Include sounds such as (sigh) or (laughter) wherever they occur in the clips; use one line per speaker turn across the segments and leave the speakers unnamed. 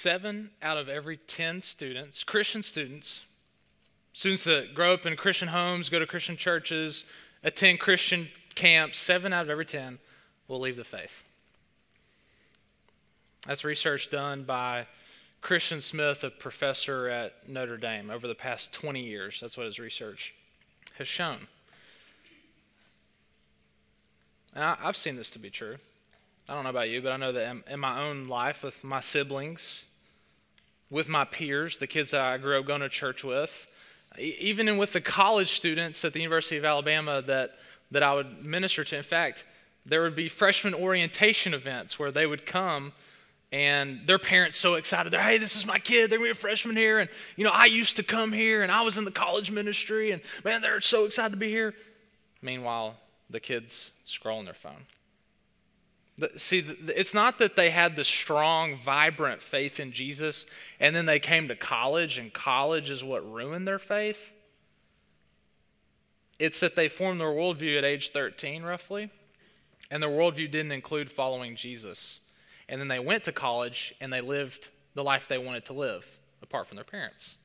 seven out of every 10 students, Christian students, students that grow up in Christian homes, go to Christian churches, attend Christian camps, seven out of every 10 will leave the faith. That's research done by Christian Smith, a professor at Notre Dame, over the past 20 years. That's what his research has shown. And I, have seen this to be true. I don't know about you, but I know that in, in my own life, with my siblings, with my peers, the kids that I grew up going to church with, even with the college students at the University of Alabama that, that I would minister to. In fact, there would be freshman orientation events where they would come and their parents so excited. They're hey this is my kid. They're to be a freshman here. And you know i used to come here and i was in the college ministry and man they're so excited to be here. Meanwhile the kids scrolling their phone see it's not that they had the strong vibrant faith in jesus and then they came to college and college is what ruined their faith it's that they formed their worldview at age 13 roughly and their worldview didn't include following jesus and then they went to college and they lived the life they wanted to live apart from their parents.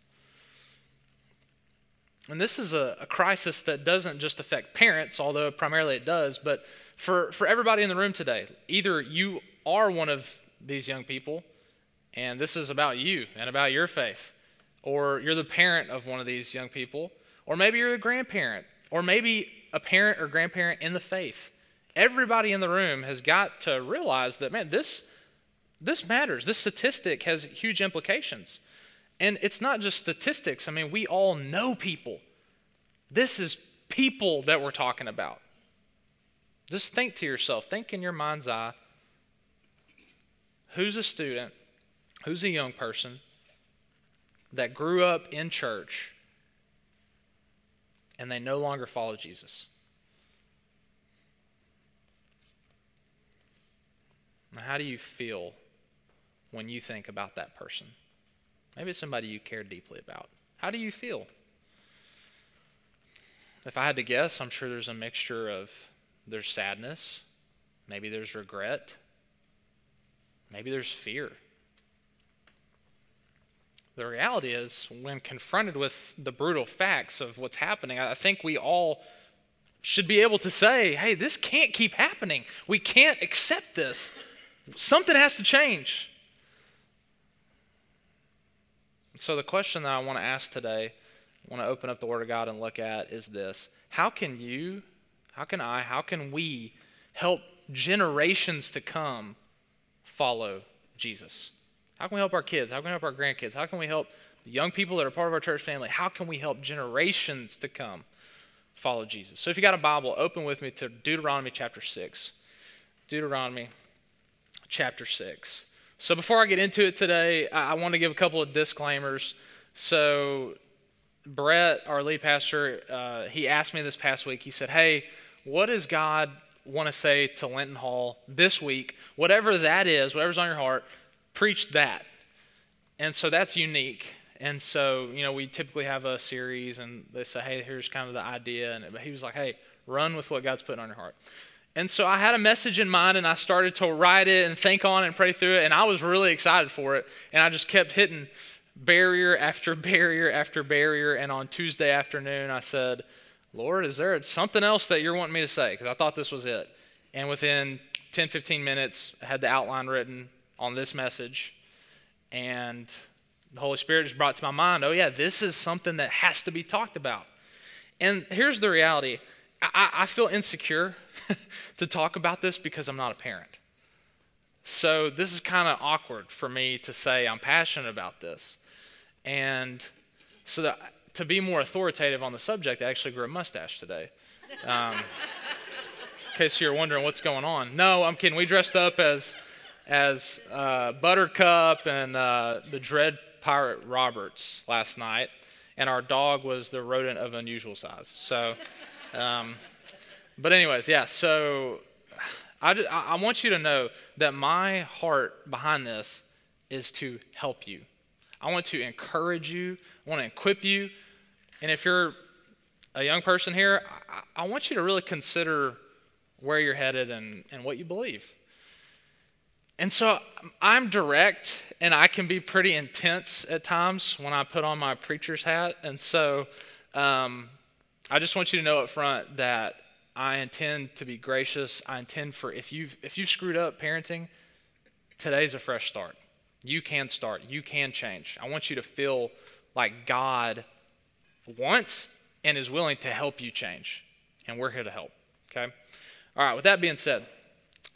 And this is a, a, crisis that doesn't just affect parents, although primarily it does, but for, for everybody in the room today. Either you are one of these young people, and this is about you and about your faith, or you're the parent of one of these young people, or maybe you're a grandparent, or maybe a parent or grandparent in the faith. Everybody in the room has got to realize that, man, this, this matters. This statistic has huge implications. And it's not just statistics. I mean, we all know people. This is people that we're talking about. Just think to yourself, think in your mind's eye who's a student, who's a young person that grew up in church and they no longer follow Jesus. How do you feel when you think about that person? Maybe it's somebody you care deeply about. How do you feel? If I had to guess, I'm sure there's a mixture of there's sadness, maybe there's regret, maybe there's fear. The reality is, when confronted with the brutal facts of what's happening, I think we all should be able to say, hey, this can't keep happening. We can't accept this. Something has to change. So, the question that I want to ask today, I want to open up the Word of God and look at is this How can you, how can I, how can we help generations to come follow Jesus? How can we help our kids? How can we help our grandkids? How can we help the young people that are part of our church family? How can we help generations to come follow Jesus? So, if you got a Bible, open with me to Deuteronomy chapter 6. Deuteronomy chapter 6. So before I get into it today, I, want to give a couple of disclaimers. So Brett, our lead pastor, uh, he asked me this past week. He said, "Hey, what does God want to say to Linton Hall this week? Whatever that is, whatever's on your heart, preach that." And so that's unique. And so, you know, we typically have a series, and they say, "Hey, here's kind of the idea." And but he was like, "Hey, run with what God's putting on your heart." And so I had a message in mind and I started to write it and think on it and pray through it. And I was really excited for it. And I just kept hitting barrier after (laughs) barrier after barrier. And on Tuesday afternoon, I said, Lord, is there something else that you're wanting me to say? Because I thought this was it. And within 10, 15 minutes, I had the outline written on this message. And the Holy Spirit just brought to my mind, oh, yeah, this is something that has to be talked about. And here's the reality I, I feel insecure (laughs) to talk about this because I'm not a parent. So this is kind of awkward for me to say I'm passionate about this. And so that, to be more authoritative on the subject, I actually grew a mustache today. Um, (laughs) in case you're wondering what's going on. No, I'm kidding. We dressed up as as uh, Buttercup and uh, the Dread Pirate Roberts last night, and our dog was the rodent of unusual size. So. (laughs) Um, but, anyways, yeah, so I, just, I want you to know that my heart behind this is to help you. I want to encourage you, I want to equip you. And if you're a young person here, I, I want you to really consider where you're headed and, and what you believe. And so I'm direct and I can be pretty intense at times when I put on my preacher's hat. And so um, I just want you to know up front that I intend to be gracious. I intend for if you've if you've screwed up parenting, today's a fresh start. You can start. You can change. I want you to feel like God wants and is willing to help you change. And we're here to help. Okay? All right, with that being said,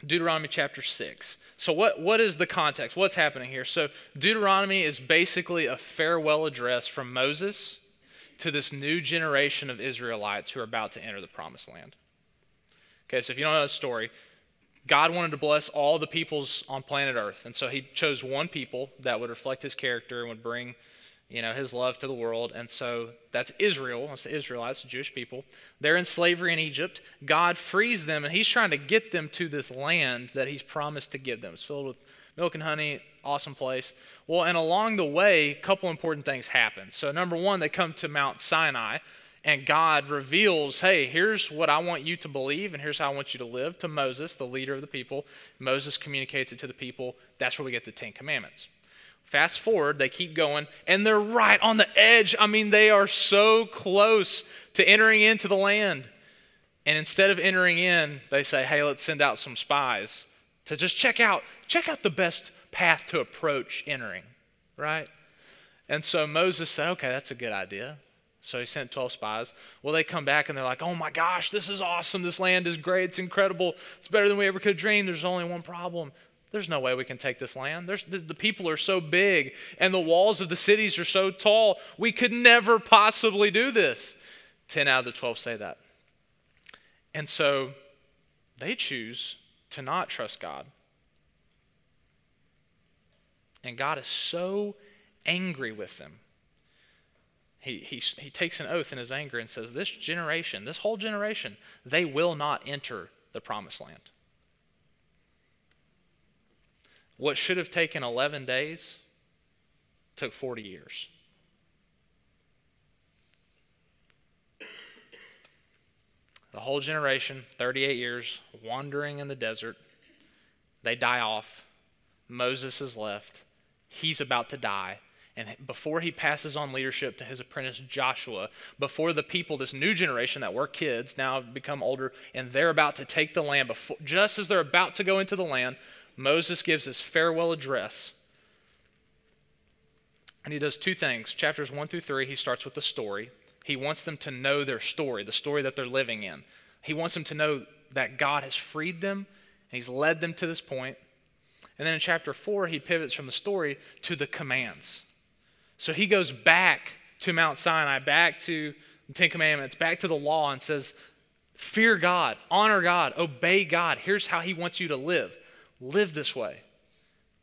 Deuteronomy chapter 6. So, what, what is the context? What's happening here? So, Deuteronomy is basically a farewell address from Moses to this new generation of Israelites who are about to enter the promised land. Okay, so if you don't know the story, God wanted to bless all the peoples on planet Earth. And so he chose one people that would reflect his character and would bring you know, his love to the world. And so that's Israel. That's the Israelites, the Jewish people. They're in slavery in Egypt. God frees them, and he's trying to get them to this land that he's promised to give them. It's filled with milk and honey, awesome place. Well, and along the way, a couple important things happen. So, number one, they come to Mount Sinai, and God reveals, hey, here's what I want you to believe, and here's how I want you to live to Moses, the leader of the people. Moses communicates it to the people. That's where we get the Ten Commandments. Fast forward, they keep going, and they're right on the edge. I mean, they are so close to entering into the land. And instead of entering in, they say, hey, let's send out some spies to just check out, check out the best path to approach entering, right? And so Moses said, okay, that's a good idea. So he sent 12 spies. Well, they come back and they're like, oh my gosh, this is awesome. This land is great. It's incredible. It's better than we ever could dream. There's only one problem. There's no way we can take this land. There's, the, the people are so big and the walls of the cities are so tall. We could never possibly do this. 10 out of the 12 say that. And so they choose to not trust God. And God is so angry with them. He, he, he takes an oath in his anger and says, This generation, this whole generation, they will not enter the promised land. What should have taken 11 days took 40 years. The whole generation, 38 years, wandering in the desert. They die off. Moses is left. He's about to die. And before he passes on leadership to his apprentice Joshua, before the people, this new generation that were kids, now become older, and they're about to take the land, before, just as they're about to go into the land, Moses gives his farewell address. And he does two things. Chapters 1 through 3, he starts with the story. He wants them to know their story, the story that they're living in. He wants them to know that God has freed them and he's led them to this point. And then in chapter 4, he pivots from the story to the commands. So he goes back to Mount Sinai, back to the Ten Commandments, back to the law, and says, Fear God, honor God, obey God. Here's how he wants you to live live this way.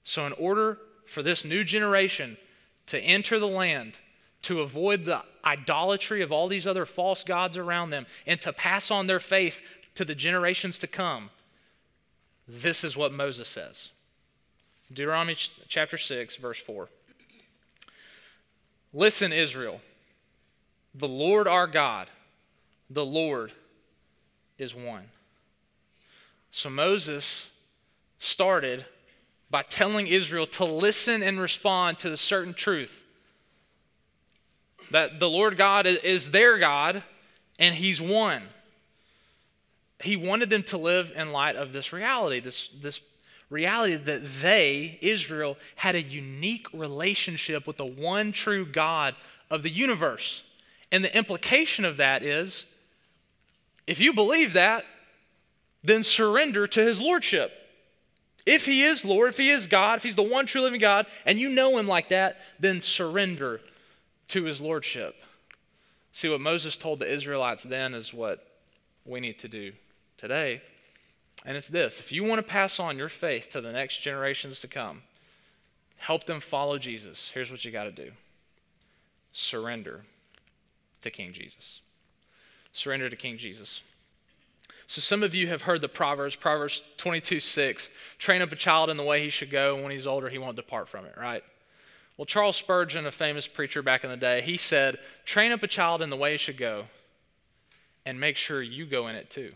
So, in order for this new generation to enter the land, to avoid the idolatry of all these other false gods around them, and to pass on their faith to the generations to come, this is what Moses says. Deuteronomy chapter 6, verse 4. Listen, Israel, the Lord our God, the Lord is one. So Moses started by telling Israel to listen and respond to the certain truth that the Lord God is their God and He's one. He wanted them to live in light of this reality, this, this reality that they, Israel, had a unique relationship with the one true God of the universe. And the implication of that is if you believe that, then surrender to His Lordship. If he is Lord, if he is God, if he's the one true living God, and you know him like that, then surrender to his lordship. See, what Moses told the Israelites then is what we need to do today. And it's this if you want to pass on your faith to the next generations to come, help them follow Jesus, here's what you got to do surrender to King Jesus. Surrender to King Jesus. So some of you have heard the Proverbs, Proverbs 22 6. Train up a child in the way he should go, and when he's older, he won't depart from it, right? Well, Charles Spurgeon, a famous preacher back in the day, he said, Train up a child in the way he should go, and make sure you go in it too.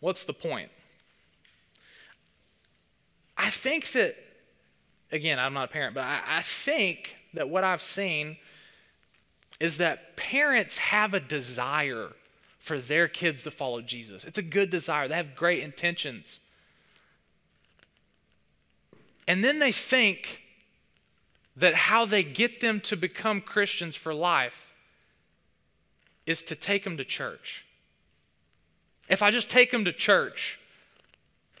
What's the point? I think that, again, I'm not a parent, but I, I think that what I've seen is that parents have a desire for their kids to follow Jesus. It's a good desire, they have great intentions. And then they think that how they get them to become Christians for life is to take them to church. If I just take them to church,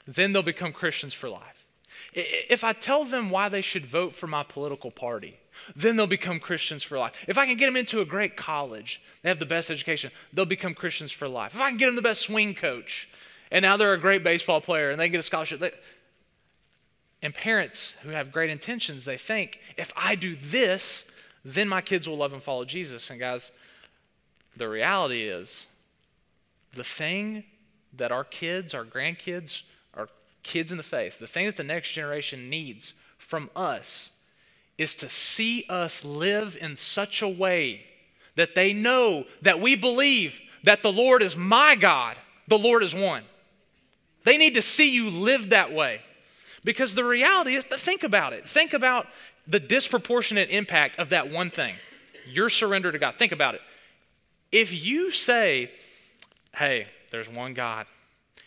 then they'll become Christians for life. If I tell them why they should vote for my political party, then they'll become Christians for life. If I can get them into a great college, they have the best education, they'll become Christians for life. If I can get them the best swing coach, and now they're a great baseball player and they get a scholarship. They, and parents who have great intentions, they think, if I do this, then my kids will love and follow Jesus. And guys, the reality is, the thing that our kids, our grandkids, our kids in the faith, the thing that the next generation needs from us is to see us live in such a way that they know that we believe that the Lord is my God, the Lord is one. They need to see you live that way. Because the reality is, think about it. Think about the disproportionate impact of that one thing your surrender to God. Think about it. If you say, hey, there's one God,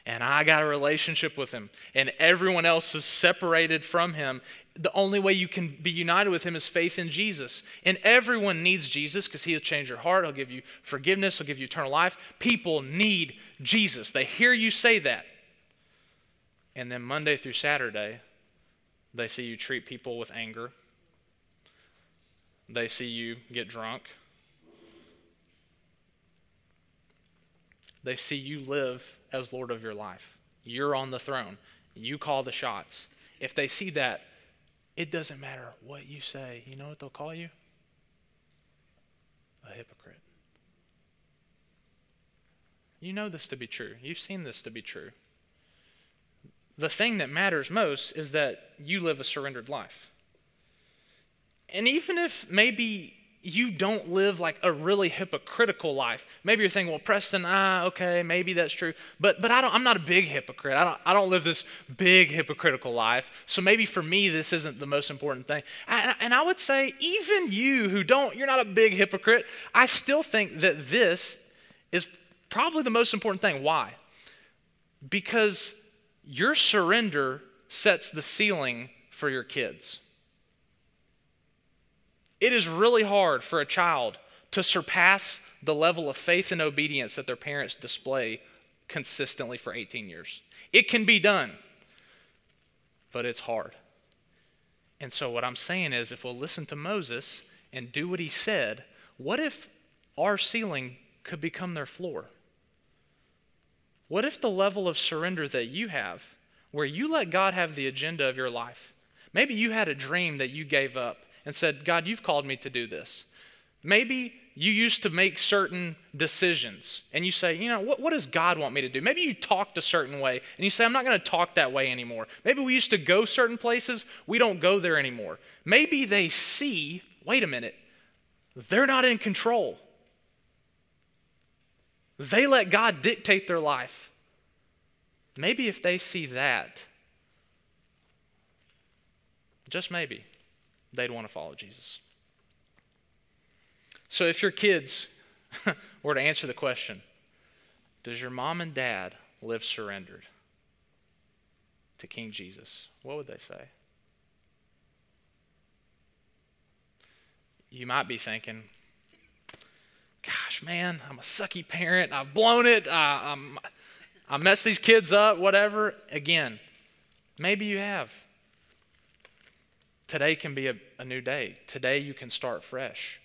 and I got a relationship with him, and everyone else is separated from him. The only way you can be united with him is faith in Jesus. And everyone needs Jesus because he'll change your heart, he'll give you forgiveness, he'll give you eternal life. People need Jesus. They hear you say that. And then Monday through Saturday, they see you treat people with anger, they see you get drunk. They see you live as Lord of your life. You're on the throne. You call the shots. If they see that, it doesn't matter what you say. You know what they'll call you? A hypocrite. You know this to be true. You've seen this to be true. The thing that matters most is that you live a surrendered life. And even if maybe you don't live like a really hypocritical life. Maybe you're thinking, well, Preston, ah, okay, maybe that's true. But but I don't I'm not a big hypocrite. I don't I don't live this big hypocritical life. So maybe for me this isn't the most important thing. And, and I would say, even you who don't, you're not a big hypocrite, I still think that this is probably the most important thing. Why? Because your surrender sets the ceiling for your kids. It is really hard for a child to surpass the level of faith and obedience that their parents display consistently for 18 years. It can be done, but it's hard. And so, what I'm saying is, if we'll listen to Moses and do what he said, what if our ceiling could become their floor? What if the level of surrender that you have, where you let God have the agenda of your life, maybe you had a dream that you gave up and said, God, you've called me to do this. Maybe you used to make certain decisions and you say, you know, what, what does God want me to do? Maybe you talked a certain way and you say, I'm not going to talk that way anymore. Maybe we used to go certain places, we don't go there anymore. Maybe they see, wait a minute, they're not in control. They let God dictate their life. Maybe if they see that, just maybe, they'd want to follow Jesus. So if your kids (laughs) were to answer the question, does your mom and dad live surrendered to King Jesus? What would they say? You might be thinking, gosh, man, I'm a sucky parent. I've blown it. I, I'm, I messed these kids up, whatever. Again, maybe you have. Today can be a, a new day. Today you can start fresh.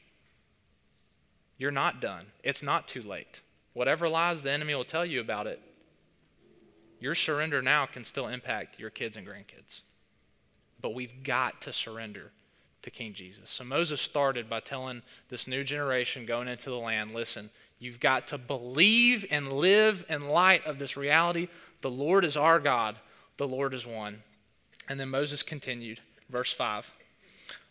You're not done. It's not too late. Whatever lies the enemy will tell you about it, your surrender now can still impact your kids and grandkids. But we've got to surrender to King Jesus. So Moses started by telling this new generation going into the land listen, you've got to believe and live in light of this reality. The Lord is our God, the Lord is one. And then Moses continued. Verse 5.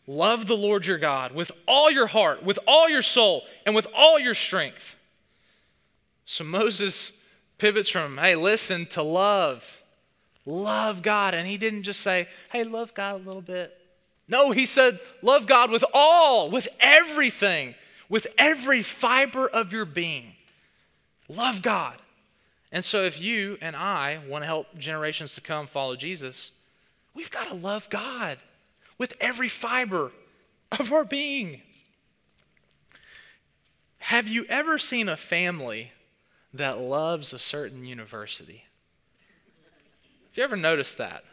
Love the Lord your God with all your heart, with all your soul, and with all your strength. So Moses pivots from, hey, listen, to love. Love God. And he didn't just say, hey, love God a little bit. No, he said, love God with all, with everything, with every fiber of your being. Love God. And so, if you and I want to help generations to come follow Jesus, we've got to love God with every fiber of our being. Have you ever seen a family that loves a certain university? Have you ever noticed that?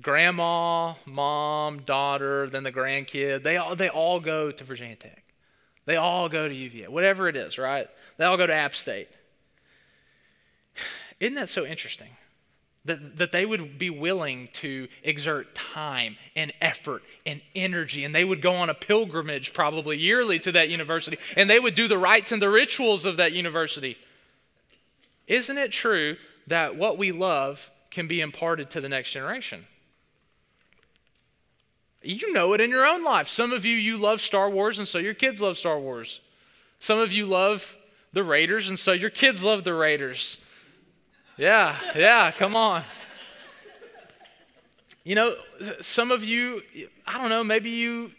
Grandma, mom, daughter, then the grandkid, they all, they all go to Virginia Tech. They all go to UVA, whatever it is, right? They all go to App State. (sighs) Isn't that so interesting? That, that they would be willing to exert time and effort and energy, and they would go on a pilgrimage probably yearly to that university, and they would do the rites and the rituals of that university. Isn't it true that what we love can be imparted to the next generation? You know it in your own life. Some of you, you love Star Wars, and so your kids love Star Wars. Some of you love the Raiders, and so your kids love the Raiders. Yeah, yeah, come on. You know, some of you, I don't know, maybe you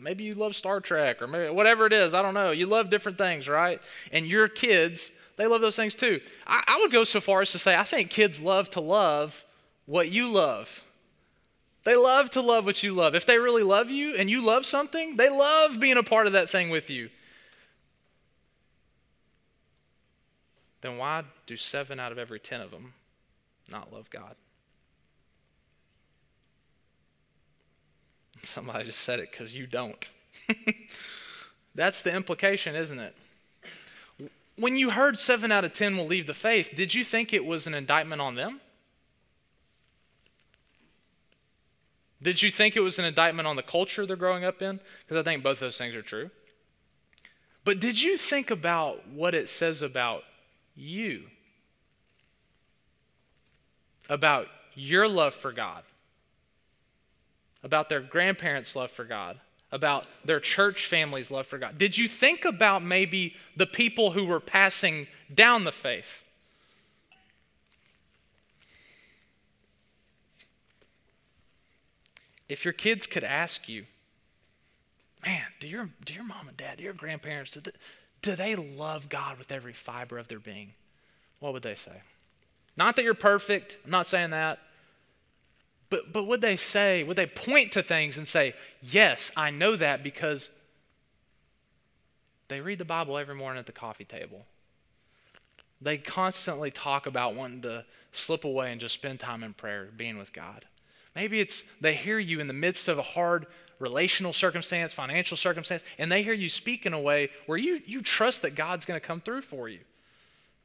maybe you love Star Trek or maybe whatever it is, I don't know. You love different things, right? And your kids, they love those things too. I, I would go so far as to say I think kids love to love what you love. They love to love what you love. If they really love you and you love something, they love being a part of that thing with you. Then why do seven out of every ten of them not love God? (laughs) Somebody just said it because you don't. (laughs) That's the implication, isn't it? When you heard seven out of ten will leave the faith, did you think it was an indictment on them? Did you think it was an indictment on the culture they're growing up in? Because I think both those things are true. But did you think about what it says about you about your love for God, about their grandparents' love for God, about their church family's love for God? Did you think about maybe the people who were passing down the faith? If your kids could ask you, man, do your, do your mom and dad, do your grandparents, do they love God with every fiber of their being? What would they say? Not that you're perfect, I'm not saying that. But, but would they say, would they point to things and say, Yes, I know that because they read the Bible every morning at the coffee table? They constantly talk about wanting to slip away and just spend time in prayer, being with God. Maybe it's they hear you in the midst of a hard relational circumstance, financial circumstance, and they hear you speak in a way where you, you trust that God's going to come through for you.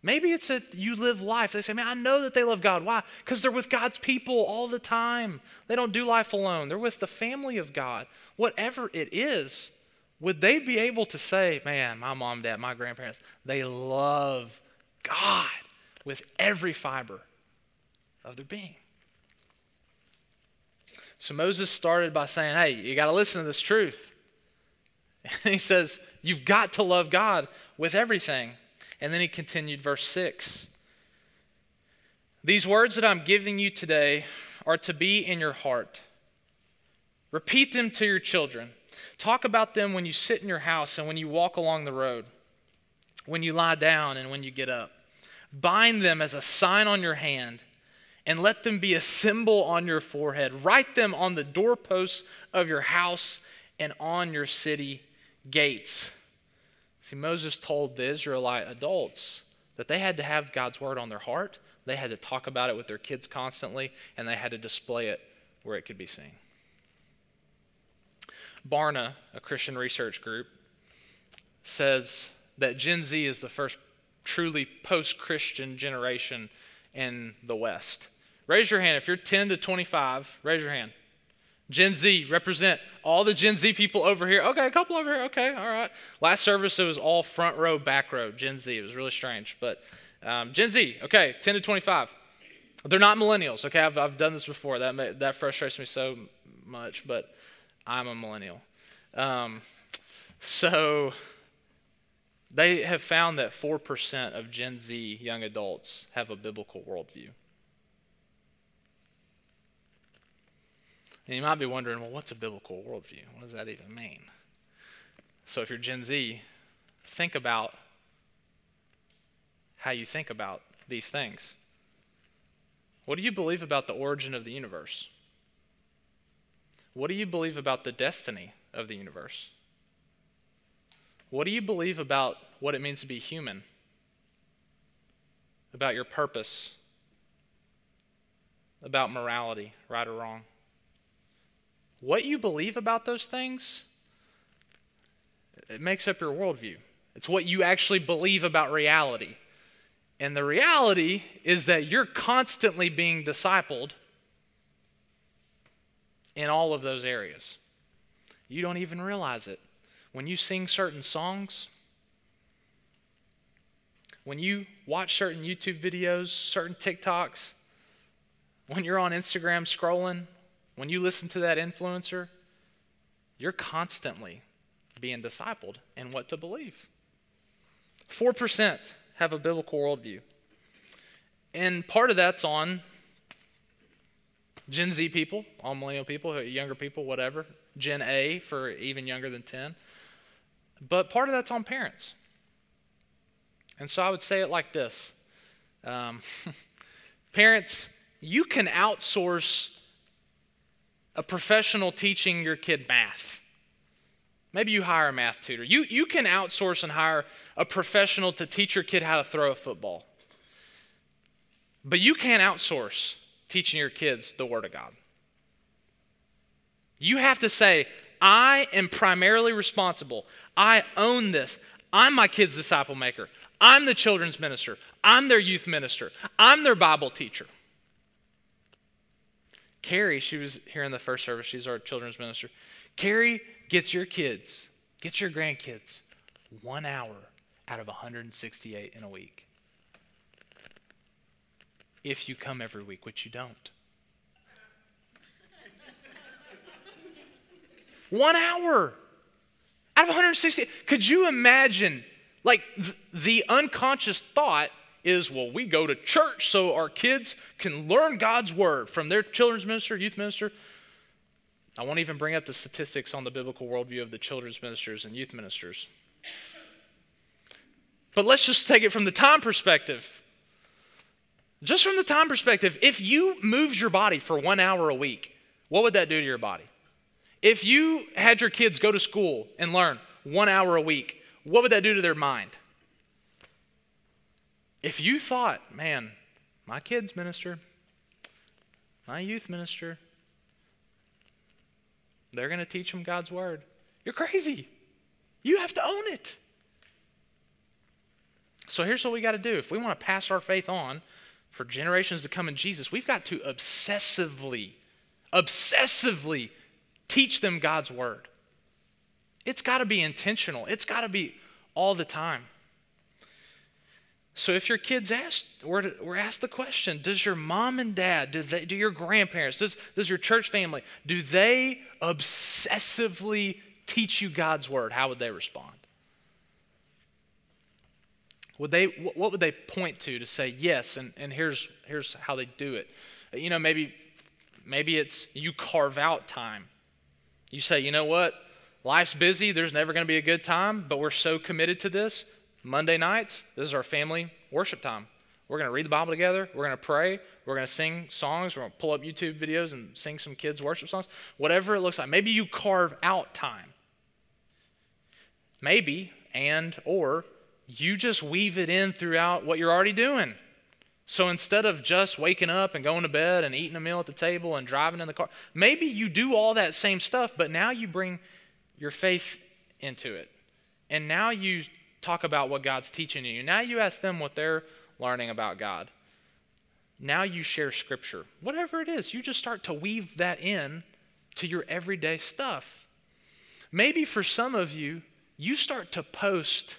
Maybe it's that you live life. They say, man, I know that they love God. Why? Because they're with God's people all the time. They don't do life alone, they're with the family of God. Whatever it is, would they be able to say, man, my mom, dad, my grandparents, they love God with every fiber of their being? So Moses started by saying, Hey, you got to listen to this truth. And (laughs) he says, You've got to love God with everything. And then he continued, verse 6. These words that I'm giving you today are to be in your heart. Repeat them to your children. Talk about them when you sit in your house and when you walk along the road, when you lie down and when you get up. Bind them as a sign on your hand and let them be a symbol on your forehead. Write them on the doorposts of your house and on your city gates. See, Moses told the Israelite adults that they had to have God's word on their heart, they had to talk about it with their kids constantly, and they had to display it where it could be seen. Barna, a Christian research group, says that Gen Z is the first truly post Christian generation in the West. Raise your hand if you're 10 to 25. Raise your hand. Gen Z, represent all the Gen Z people over here. Okay, a couple over here. Okay, all right. Last service, it was all front row, back row, Gen Z. It was really strange. But um, Gen Z, okay, 10 to 25. They're not millennials, okay? I've, I've done this before. That, may, that frustrates me so much, but I'm a millennial. Um, so they have found that 4% of Gen Z young adults have a biblical worldview. And you might be wondering, well, what's a biblical worldview? What does that even mean? So if you're Gen Z, think about how you think about these things. What do you believe about the origin of the universe? What do you believe about the destiny of the universe? What do you believe about what it means to be human? About your purpose? About morality, right or wrong? What you believe about those things, it makes up your worldview. It's what you actually believe about reality. And the reality is that you're constantly being discipled in all of those areas. You don't even realize it. When you sing certain songs, when you watch certain YouTube videos, certain TikToks, when you're on Instagram scrolling, when you listen to that influencer, you're constantly being discipled in what to believe. 4% have a biblical worldview. And part of that's on Gen Z people, all millennial people, younger people, whatever. Gen A for even younger than 10. But part of that's on parents. And so I would say it like this um, (laughs) Parents, you can outsource a professional teaching your kid math. Maybe you hire a math tutor. You, you can outsource and hire a professional to teach your kid how to throw a football. But you can't outsource teaching your kids the Word of God. You have to say, I am primarily responsible. I own this. I'm my kid's disciple maker. I'm the children's minister. I'm their youth minister. I'm their Bible teacher. Carrie, she was here in the first service. She's our children's minister. Carrie gets your kids, gets your grandkids one hour out of 168 in a week. If you come every week, which you don't. one hour out of 160. Could you imagine? Like th- the unconscious thought is, well, we go to church so our kids can learn God's word from their children's minister, youth minister. I won't even bring up the statistics on the biblical worldview of the children's ministers and youth ministers. But let's just take it from the time perspective. Just from the time perspective, if you moved your body for one hour a week, what would that do to your body? If you had your kids go to school and learn one hour a week, what would that do to their mind? If you thought, man, my kids minister, my youth minister, they're going to teach them God's word. You're crazy. You have to own it. So here's what we got to do. If we want to pass our faith on for generations to come in Jesus, we've got to obsessively, obsessively teach them God's word. It's got to be intentional, it's got to be all the time. So if your kids ask, we're, we're asked the question, does your mom and dad, do, they, do your grandparents, does, does your church family, do they obsessively teach you God's word? How would they respond? Would they, what would they point to to say yes, and, and here's, here's how they do it? You know, maybe, maybe it's you carve out time. You say, you know what? Life's busy, there's never going to be a good time, but we're so committed to this Monday nights, this is our family worship time. We're going to read the Bible together. We're going to pray. We're going to sing songs. We're going to pull up YouTube videos and sing some kids' worship songs. Whatever it looks like. Maybe you carve out time. Maybe, and, or, you just weave it in throughout what you're already doing. So instead of just waking up and going to bed and eating a meal at the table and driving in the car, maybe you do all that same stuff, but now you bring your faith into it. And now you talk about what God's teaching you. Now you ask them what they're learning about God. Now you share scripture. Whatever it is, you just start to weave that in to your everyday stuff. Maybe for some of you, you start to post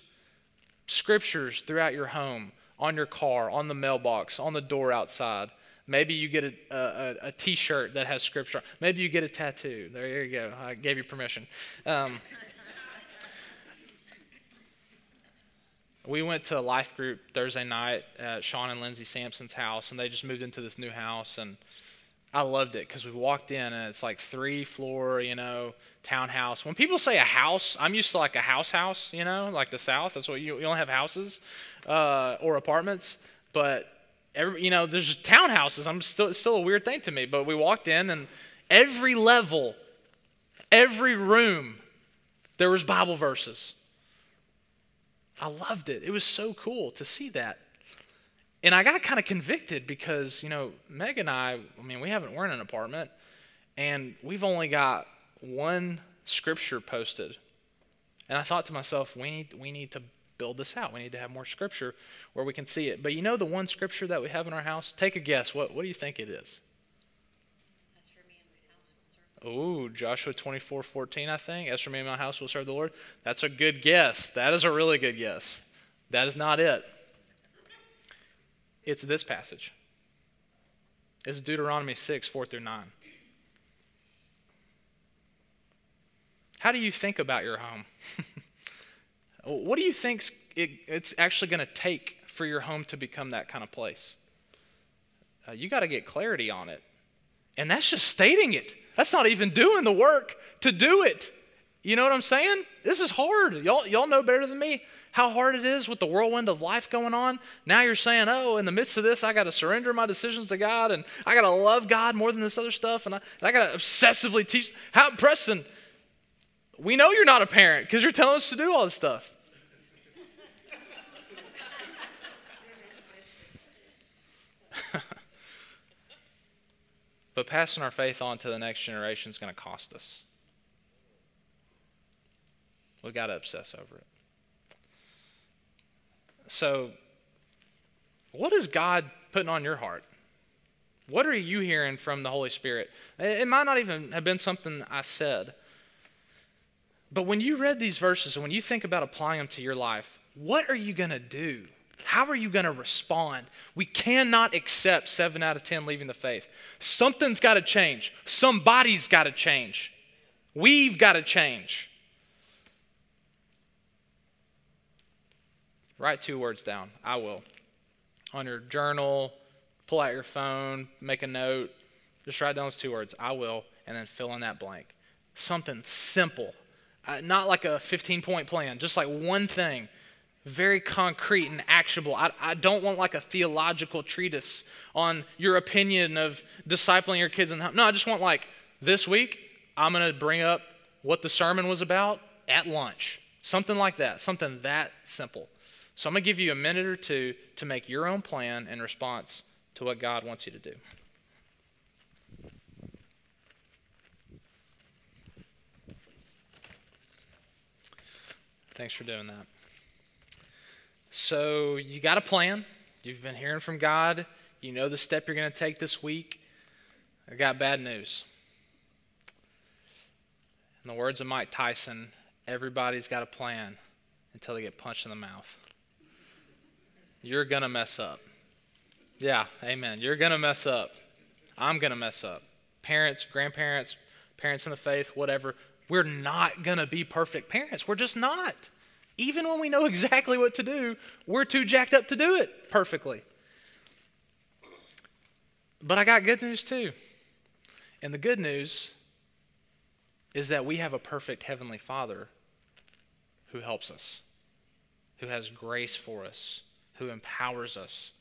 scriptures throughout your home, on your car, on the mailbox, on the door outside. Maybe you get a, a, a t shirt that has scripture. Maybe you get a tattoo. There you go. I gave you permission. Um, we went to a life group Thursday night at Sean and Lindsay Sampson's house, and they just moved into this new house. And I loved it because we walked in and it's like three floor, you know, townhouse. When people say a house, I'm used to like a house house, you know, like the South. That's what you, you have houses uh, or apartments, but every, you know, there's just townhouses. I'm still it's still a weird thing to me. But we walked in and every level, every room, there was Bible verses. I loved it. It was so cool to see that. And I got kind of convicted because, you know, Meg and I, I mean, we haven't, we're in an apartment and we've only got one scripture posted. And I thought to myself, we need, we need to build this out. We need to have more scripture where we can see it. But you know the one scripture that we have in our house? Take a guess. What, what do you think it is? Oh, Joshua 24, 14, I think. As for me and my house will serve the Lord. That's a good guess. That is a really good guess. That is not it. It's this passage. It's Deuteronomy 6, 4 through 9. How do you think about your home? (laughs) what do you think it, it's actually going to take for your home to become that kind of place? Uh, you got to get clarity on it. And that's just stating it. That's not even doing the work to do it. You know what I'm saying? This is hard. Y'all, y'all know better than me how hard it is with the whirlwind of life going on. Now you're saying, oh, in the midst of this, I got to surrender my decisions to God and I got to love God more than this other stuff and I, I got to obsessively teach. How, Preston, we know you're not a parent because you're telling us to do all this stuff. (laughs) but passing our faith on to the next generation is going to cost us. We've got to obsess over it. So, what is God putting on your heart? What are you hearing from the Holy Spirit? It might not even have been something I said. But when you read these verses and when you think about applying them to your life, what are you going to do? How are you going to respond? We cannot accept seven out of 10 leaving the faith. Something's got to change. Somebody's got to change. We've got to change. Write two words down. I will. On your journal, pull out your phone, make a note. Just write down those two words. I will, and then fill in that blank. Something simple. Uh, not like a 15 point plan, just like one thing. Very concrete and actionable. I, I don't want like a theological treatise on your opinion of discipling your kids. And no, I just want like this week, I'm going to bring up what the sermon was about at lunch. Something like that. Something that simple. So I'm going to give you a minute or two to make your own plan in response to what God wants you to do. Thanks for doing that. So, you got a plan. You've been hearing from God. You know the step you're going to take this week. I got bad news. In the words of Mike Tyson, everybody's got a plan until they get punched in the mouth you're going to mess up. Yeah, amen. You're going to mess up. I'm going to mess up. Parents, grandparents, parents in the faith, whatever, we're not going to be perfect parents. We're just not. Even when we know exactly what to do, we're too jacked up to do it perfectly. But I got good news too. And the good news is that we have a perfect Heavenly Father who helps us, who has grace for us, who empowers us.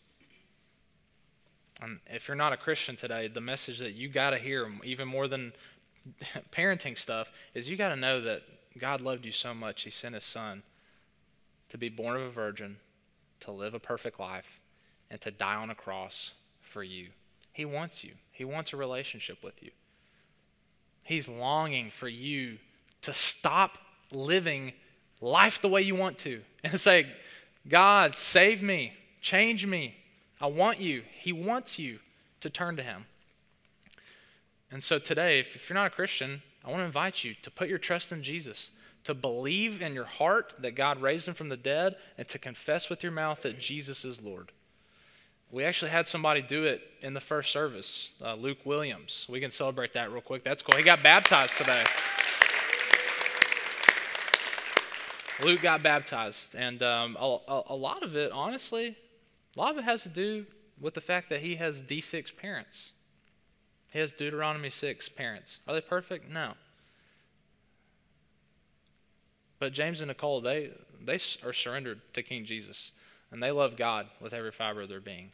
And if you're not a Christian today, the message that you got to hear, even more than (laughs) parenting stuff, is you got to know that God loved you so much, He sent His Son to be born of a virgin, to live a perfect life, and to die on a cross for you. He wants you, He wants a relationship with you. He's longing for you to stop living life the way you want to and say, God, save me, change me. I want you. He wants you to turn to Him. And so today, if, you're not a Christian, I want to invite you to put your trust in Jesus, to believe in your heart that God raised him from the dead, and to confess with your mouth that Jesus is Lord. We actually had somebody do it in the first service, uh, Luke Williams. We can celebrate that real quick. That's cool. He got baptized today. Luke got baptized, and um, a, a, lot of it, honestly, a lot of it has to do with the fact that he has D6 parents. He has Deuteronomy 6 parents. Are they perfect? No. But James and Nicole, they, they are surrendered to King Jesus, and they love God with every fiber of their being.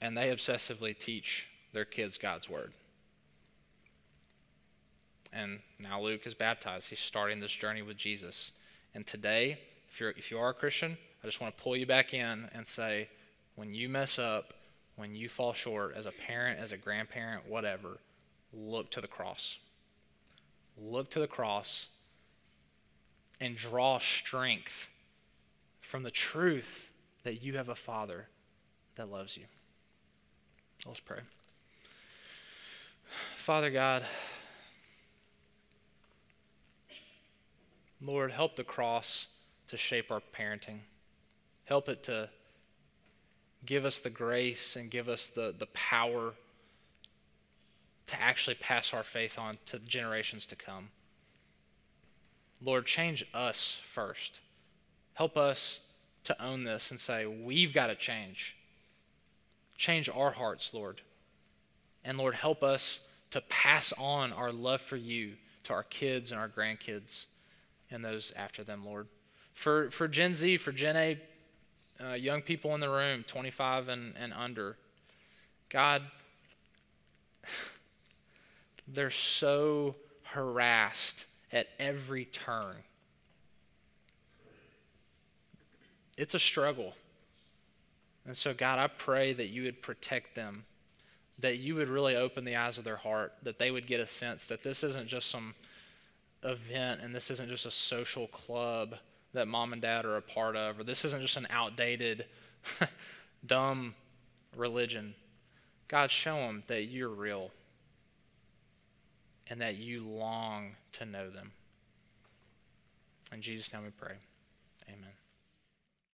And they obsessively teach their kids God's word. And now Luke is baptized. He's starting this journey with Jesus. And today, if, you're, if you are a Christian, I just want to pull you back in and say, when you mess up, when you fall short as a parent, as a grandparent, whatever, look to the cross. Look to the cross and draw strength from the truth that you have a Father that loves you. Let's pray. Father God, Lord, help the cross to shape our parenting. Help it to give us the grace and give us the, the power to actually pass our faith on to generations to come. Lord, change us first. Help us to own this and say, we've got to change. Change our hearts, Lord. And Lord, help us to pass on our love for you to our kids and our grandkids and those after them, Lord. For, for Gen Z, for Gen A, uh, young people in the room, 25 and, and under, God, (sighs) they're so harassed at every turn. It's a struggle. And so, God, I pray that you would protect them, that you would really open the eyes of their heart, that they would get a sense that this isn't just some event and this isn't just a social club that mom and dad are a part of, or this isn't just an outdated, (laughs) dumb religion. God, show them that you're real and that you long to know them. In Jesus' name we pray.